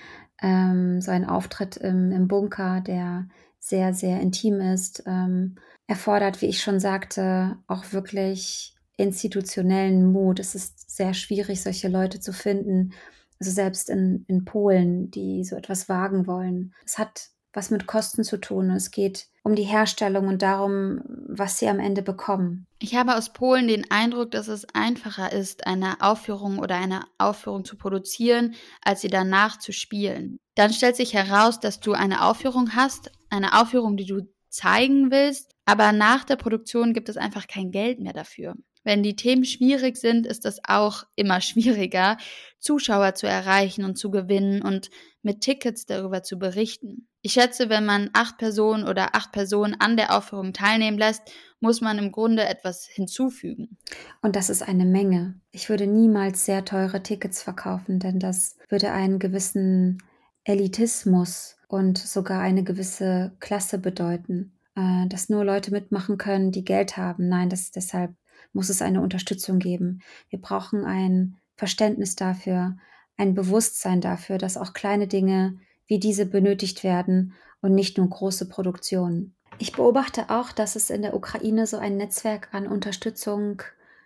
ähm, so ein Auftritt im, im Bunker, der sehr, sehr intim ist, ähm, erfordert, wie ich schon sagte, auch wirklich institutionellen Mut. Es ist sehr schwierig, solche Leute zu finden. Also selbst in, in Polen, die so etwas wagen wollen. Es hat was mit Kosten zu tun. Es geht um die Herstellung und darum, was sie am Ende bekommen. Ich habe aus Polen den Eindruck, dass es einfacher ist, eine Aufführung oder eine Aufführung zu produzieren, als sie danach zu spielen. Dann stellt sich heraus, dass du eine Aufführung hast, eine Aufführung, die du zeigen willst, aber nach der Produktion gibt es einfach kein Geld mehr dafür. Wenn die Themen schwierig sind, ist es auch immer schwieriger, Zuschauer zu erreichen und zu gewinnen und mit Tickets darüber zu berichten. Ich schätze, wenn man acht Personen oder acht Personen an der Aufführung teilnehmen lässt, muss man im Grunde etwas hinzufügen. Und das ist eine Menge. Ich würde niemals sehr teure Tickets verkaufen, denn das würde einen gewissen Elitismus und sogar eine gewisse Klasse bedeuten, äh, dass nur Leute mitmachen können, die Geld haben. Nein, das ist deshalb muss es eine Unterstützung geben. Wir brauchen ein Verständnis dafür, ein Bewusstsein dafür, dass auch kleine Dinge wie diese benötigt werden und nicht nur große Produktionen. Ich beobachte auch, dass es in der Ukraine so ein Netzwerk an Unterstützung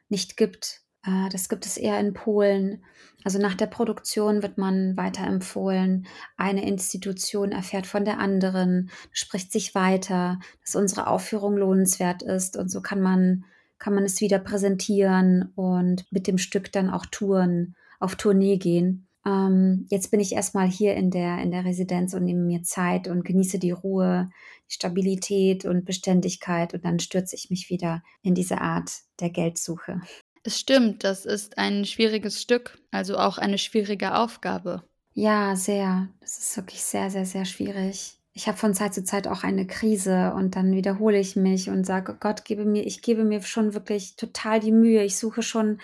nicht gibt. Äh, das gibt es eher in Polen. Also nach der Produktion wird man weiterempfohlen. Eine Institution erfährt von der anderen, spricht sich weiter, dass unsere Aufführung lohnenswert ist. Und so kann man kann man es wieder präsentieren und mit dem Stück dann auch touren, auf Tournee gehen. Ähm, jetzt bin ich erstmal hier in der, in der Residenz und nehme mir Zeit und genieße die Ruhe, die Stabilität und Beständigkeit und dann stürze ich mich wieder in diese Art der Geldsuche. Es stimmt, das ist ein schwieriges Stück, also auch eine schwierige Aufgabe. Ja, sehr. Das ist wirklich sehr, sehr, sehr schwierig ich habe von Zeit zu Zeit auch eine Krise und dann wiederhole ich mich und sage, Gott, gebe mir, ich gebe mir schon wirklich total die Mühe. Ich suche schon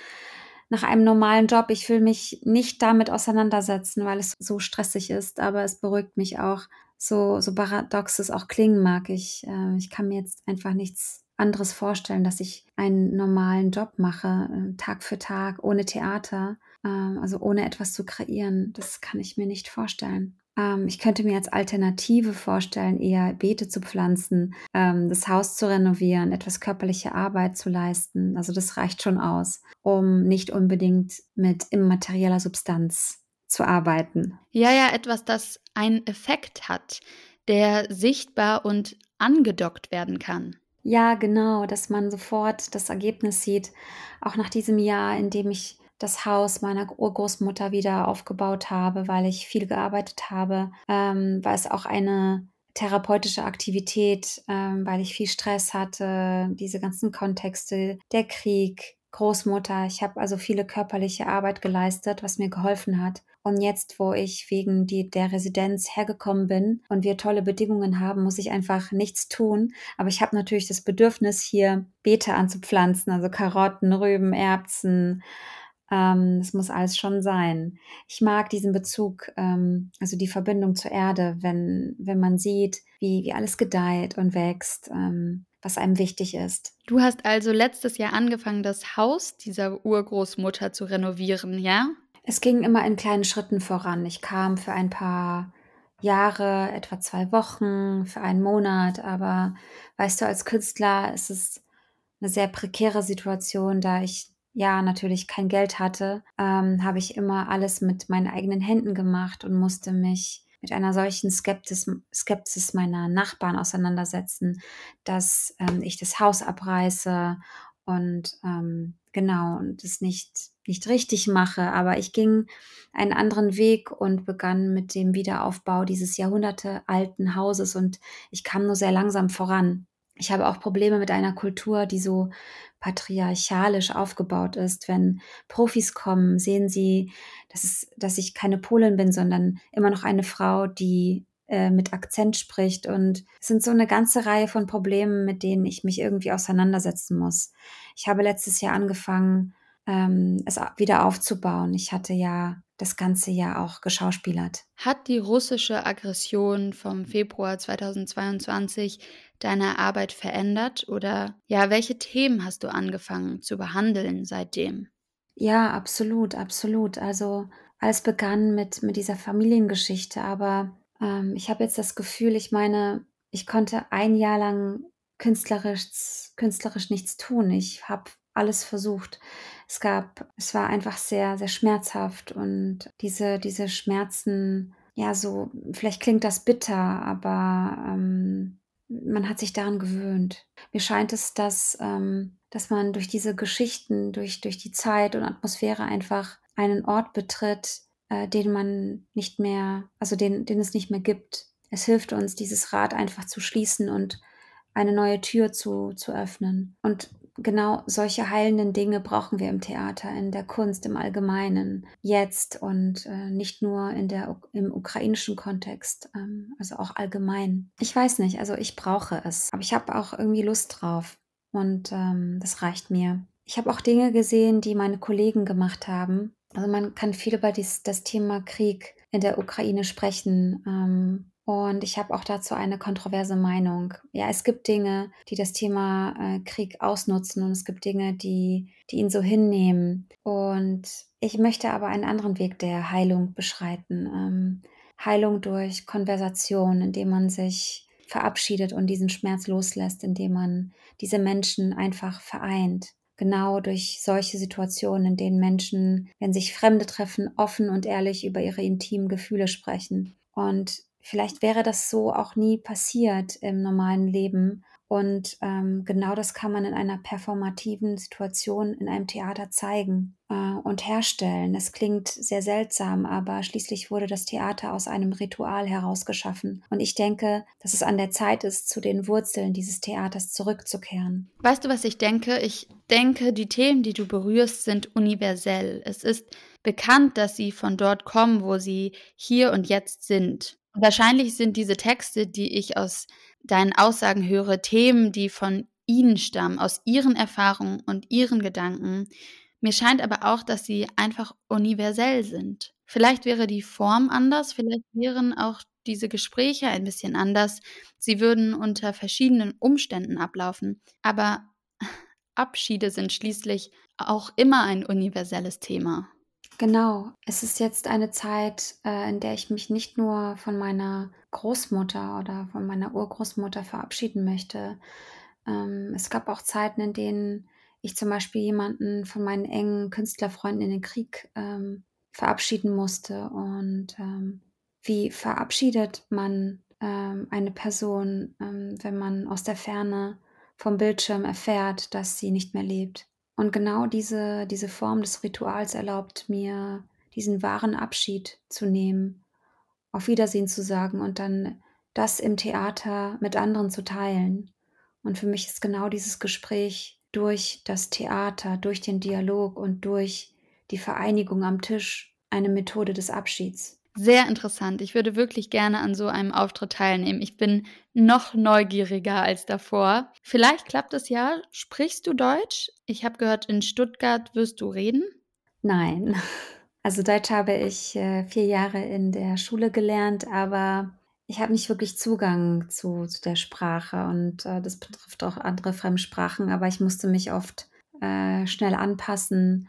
nach einem normalen Job. Ich will mich nicht damit auseinandersetzen, weil es so stressig ist, aber es beruhigt mich auch. So, so paradox es auch klingen mag. Ich, äh, ich kann mir jetzt einfach nichts anderes vorstellen, dass ich einen normalen Job mache, äh, Tag für Tag, ohne Theater, äh, also ohne etwas zu kreieren. Das kann ich mir nicht vorstellen. Ähm, ich könnte mir als Alternative vorstellen, eher Beete zu pflanzen, ähm, das Haus zu renovieren, etwas körperliche Arbeit zu leisten. Also das reicht schon aus, um nicht unbedingt mit immaterieller Substanz zu arbeiten. Ja, ja, etwas, das einen Effekt hat, der sichtbar und angedockt werden kann. Ja, genau, dass man sofort das Ergebnis sieht, auch nach diesem Jahr, in dem ich das Haus meiner Urgroßmutter wieder aufgebaut habe, weil ich viel gearbeitet habe, ähm, war es auch eine therapeutische Aktivität, ähm, weil ich viel Stress hatte, diese ganzen Kontexte, der Krieg, Großmutter. Ich habe also viele körperliche Arbeit geleistet, was mir geholfen hat. Und jetzt, wo ich wegen die, der Residenz hergekommen bin und wir tolle Bedingungen haben, muss ich einfach nichts tun. Aber ich habe natürlich das Bedürfnis, hier Beete anzupflanzen, also Karotten, Rüben, Erbsen, ähm, es muss alles schon sein. Ich mag diesen Bezug, ähm, also die Verbindung zur Erde, wenn, wenn man sieht, wie, wie alles gedeiht und wächst, ähm, was einem wichtig ist. Du hast also letztes Jahr angefangen, das Haus dieser Urgroßmutter zu renovieren, ja? Es ging immer in kleinen Schritten voran. Ich kam für ein paar Jahre, etwa zwei Wochen, für einen Monat, aber weißt du, als Künstler ist es eine sehr prekäre Situation, da ich ja natürlich kein Geld hatte, ähm, habe ich immer alles mit meinen eigenen Händen gemacht und musste mich mit einer solchen Skeptis, Skepsis meiner Nachbarn auseinandersetzen, dass ähm, ich das Haus abreiße und ähm, genau und es nicht nicht richtig mache, aber ich ging einen anderen Weg und begann mit dem Wiederaufbau dieses jahrhundertealten Hauses und ich kam nur sehr langsam voran. Ich habe auch Probleme mit einer Kultur, die so patriarchalisch aufgebaut ist. Wenn Profis kommen, sehen sie, dass, es, dass ich keine Polin bin, sondern immer noch eine Frau, die äh, mit Akzent spricht. Und es sind so eine ganze Reihe von Problemen, mit denen ich mich irgendwie auseinandersetzen muss. Ich habe letztes Jahr angefangen, ähm, es wieder aufzubauen. Ich hatte ja das ganze Jahr auch geschauspielert. Hat die russische Aggression vom Februar 2022 deine Arbeit verändert oder ja, welche Themen hast du angefangen zu behandeln seitdem? Ja, absolut, absolut. Also alles begann mit, mit dieser Familiengeschichte, aber ähm, ich habe jetzt das Gefühl, ich meine, ich konnte ein Jahr lang künstlerisch, künstlerisch nichts tun. Ich habe alles versucht. Es gab, es war einfach sehr, sehr schmerzhaft und diese, diese Schmerzen, ja, so, vielleicht klingt das bitter, aber ähm, man hat sich daran gewöhnt. Mir scheint es, dass, ähm, dass man durch diese Geschichten, durch, durch die Zeit und Atmosphäre einfach einen Ort betritt, äh, den man nicht mehr, also den, den es nicht mehr gibt. Es hilft uns, dieses Rad einfach zu schließen und eine neue Tür zu, zu öffnen. Und genau solche heilenden Dinge brauchen wir im Theater, in der Kunst im Allgemeinen, jetzt und äh, nicht nur in der, im ukrainischen Kontext, ähm, also auch allgemein. Ich weiß nicht, also ich brauche es, aber ich habe auch irgendwie Lust drauf und ähm, das reicht mir. Ich habe auch Dinge gesehen, die meine Kollegen gemacht haben. Also man kann viel über dies, das Thema Krieg in der Ukraine sprechen. Ähm, und ich habe auch dazu eine kontroverse Meinung. Ja, es gibt Dinge, die das Thema äh, Krieg ausnutzen und es gibt Dinge, die, die ihn so hinnehmen. Und ich möchte aber einen anderen Weg der Heilung beschreiten. Ähm, Heilung durch Konversation, indem man sich verabschiedet und diesen Schmerz loslässt, indem man diese Menschen einfach vereint. Genau durch solche Situationen, in denen Menschen, wenn sich Fremde treffen, offen und ehrlich über ihre intimen Gefühle sprechen. Und vielleicht wäre das so auch nie passiert im normalen Leben. Und ähm, genau das kann man in einer performativen Situation in einem Theater zeigen äh, und herstellen. Es klingt sehr seltsam, aber schließlich wurde das Theater aus einem Ritual herausgeschaffen. Und ich denke, dass es an der Zeit ist, zu den Wurzeln dieses Theaters zurückzukehren. Weißt du, was ich denke? Ich denke, die Themen, die du berührst, sind universell. Es ist bekannt, dass sie von dort kommen, wo sie hier und jetzt sind. Wahrscheinlich sind diese Texte, die ich aus deinen Aussagen höre, Themen, die von ihnen stammen, aus ihren Erfahrungen und ihren Gedanken. Mir scheint aber auch, dass sie einfach universell sind. Vielleicht wäre die Form anders, vielleicht wären auch diese Gespräche ein bisschen anders. Sie würden unter verschiedenen Umständen ablaufen. Aber Abschiede sind schließlich auch immer ein universelles Thema. Genau, es ist jetzt eine Zeit, äh, in der ich mich nicht nur von meiner Großmutter oder von meiner Urgroßmutter verabschieden möchte. Ähm, es gab auch Zeiten, in denen ich zum Beispiel jemanden von meinen engen Künstlerfreunden in den Krieg ähm, verabschieden musste. Und ähm, wie verabschiedet man ähm, eine Person, ähm, wenn man aus der Ferne vom Bildschirm erfährt, dass sie nicht mehr lebt. Und genau diese, diese Form des Rituals erlaubt mir, diesen wahren Abschied zu nehmen, auf Wiedersehen zu sagen und dann das im Theater mit anderen zu teilen. Und für mich ist genau dieses Gespräch durch das Theater, durch den Dialog und durch die Vereinigung am Tisch eine Methode des Abschieds. Sehr interessant. Ich würde wirklich gerne an so einem Auftritt teilnehmen. Ich bin noch neugieriger als davor. Vielleicht klappt es ja. Sprichst du Deutsch? Ich habe gehört, in Stuttgart wirst du reden. Nein. Also Deutsch habe ich äh, vier Jahre in der Schule gelernt, aber ich habe nicht wirklich Zugang zu, zu der Sprache und äh, das betrifft auch andere Fremdsprachen, aber ich musste mich oft äh, schnell anpassen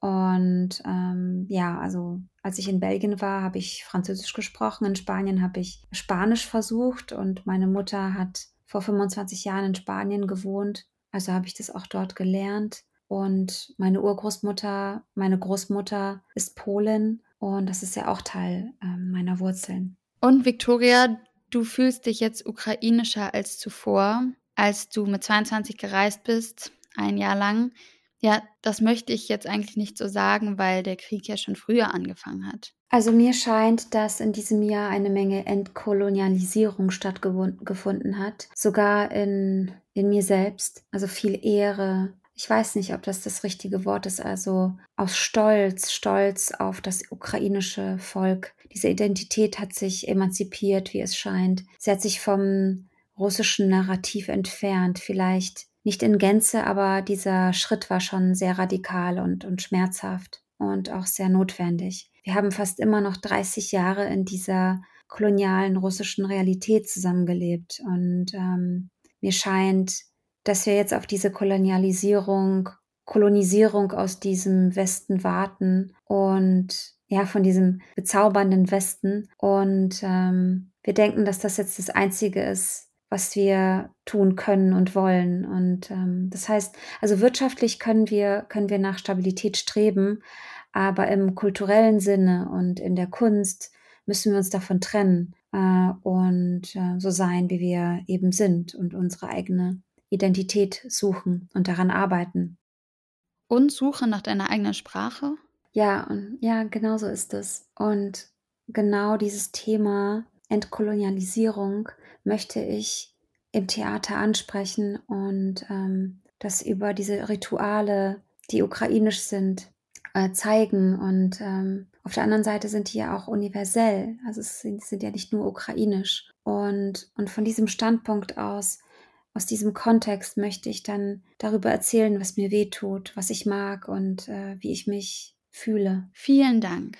und ähm, ja, also als ich in Belgien war, habe ich Französisch gesprochen. In Spanien habe ich Spanisch versucht und meine Mutter hat vor 25 Jahren in Spanien gewohnt. Also habe ich das auch dort gelernt. Und meine Urgroßmutter, meine Großmutter ist Polin und das ist ja auch Teil äh, meiner Wurzeln. Und Victoria, du fühlst dich jetzt ukrainischer als zuvor, als du mit 22 gereist bist, ein Jahr lang. Ja, das möchte ich jetzt eigentlich nicht so sagen, weil der Krieg ja schon früher angefangen hat. Also mir scheint, dass in diesem Jahr eine Menge Entkolonialisierung stattgefunden hat, sogar in, in mir selbst. Also viel Ehre. Ich weiß nicht, ob das das richtige Wort ist. Also aus Stolz, Stolz auf das ukrainische Volk. Diese Identität hat sich emanzipiert, wie es scheint. Sie hat sich vom russischen Narrativ entfernt. Vielleicht nicht in Gänze, aber dieser Schritt war schon sehr radikal und, und schmerzhaft und auch sehr notwendig. Wir haben fast immer noch 30 Jahre in dieser kolonialen russischen Realität zusammengelebt und ähm, mir scheint, dass wir jetzt auf diese Kolonialisierung, Kolonisierung aus diesem Westen warten und ja, von diesem bezaubernden Westen. Und ähm, wir denken, dass das jetzt das Einzige ist, was wir tun können und wollen. Und ähm, das heißt, also wirtschaftlich können wir, können wir nach Stabilität streben, aber im kulturellen Sinne und in der Kunst müssen wir uns davon trennen äh, und äh, so sein, wie wir eben sind und unsere eigene Identität suchen und daran arbeiten. Und Suche nach deiner eigenen Sprache? Ja, und ja, genau so ist es. Und genau dieses Thema Entkolonialisierung möchte ich im Theater ansprechen und ähm, das über diese Rituale, die ukrainisch sind, äh, zeigen. Und ähm, auf der anderen Seite sind die ja auch universell. Also es sind, sind ja nicht nur ukrainisch. Und, und von diesem Standpunkt aus, aus diesem Kontext möchte ich dann darüber erzählen, was mir weh tut, was ich mag und äh, wie ich mich fühle. Vielen Dank.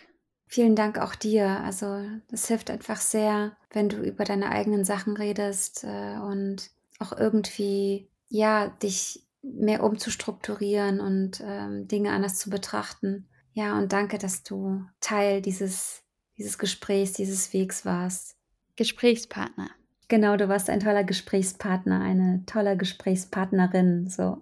Vielen Dank auch dir. Also das hilft einfach sehr, wenn du über deine eigenen Sachen redest äh, und auch irgendwie, ja, dich mehr umzustrukturieren und ähm, Dinge anders zu betrachten. Ja, und danke, dass du Teil dieses, dieses Gesprächs, dieses Wegs warst. Gesprächspartner. Genau, du warst ein toller Gesprächspartner, eine tolle Gesprächspartnerin, so.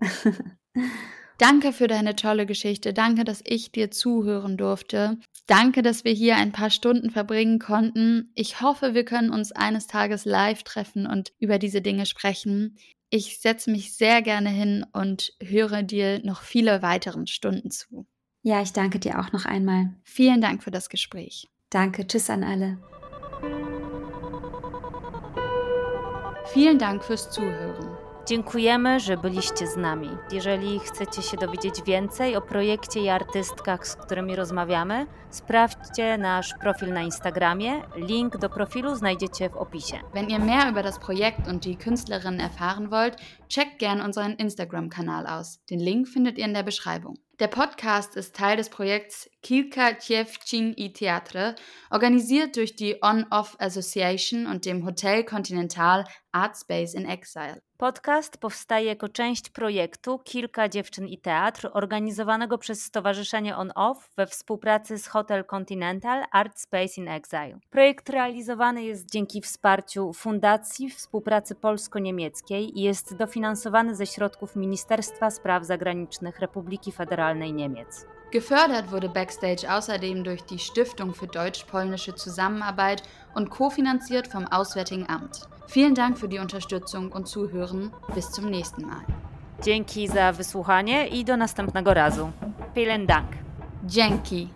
Danke für deine tolle Geschichte. Danke, dass ich dir zuhören durfte. Danke, dass wir hier ein paar Stunden verbringen konnten. Ich hoffe, wir können uns eines Tages live treffen und über diese Dinge sprechen. Ich setze mich sehr gerne hin und höre dir noch viele weiteren Stunden zu. Ja, ich danke dir auch noch einmal. Vielen Dank für das Gespräch. Danke, tschüss an alle. Vielen Dank fürs Zuhören. Dziękujemy, że byliście z nami. Jeżeli chcecie się dowiedzieć więcej o projekcie i artystkach, z którymi rozmawiamy, sprawdźcie nasz Profil na Instagramie. Link do Profilu znajdziecie w opisie. Wenn ihr mehr über das Projekt und die Künstlerinnen erfahren wollt, checkt gern unseren Instagram-Kanal aus. Den Link findet ihr in der Beschreibung. Der Podcast ist Teil des Projekts Kilka Dziewczyn i Teatre, organisiert durch die On-Off Association und dem Hotel Continental Art Space in Exile. Podcast powstaje jako część projektu Kilka dziewczyn i teatr, organizowanego przez Stowarzyszenie On Off we współpracy z Hotel Continental Art Space in Exile. Projekt realizowany jest dzięki wsparciu Fundacji Współpracy Polsko-Niemieckiej i jest dofinansowany ze środków Ministerstwa Spraw Zagranicznych Republiki Federalnej Niemiec. Gefördert wurde Backstage außerdem durch die Stiftung für deutsch-polnische Zusammenarbeit und kofinanziert vom Auswärtigen Amt. Vielen Dank für die Unterstützung und Zuhören. Bis zum nächsten Mal. Dzięki za wysłuchanie i do następnego razu. Vielen Dank. Dzięki.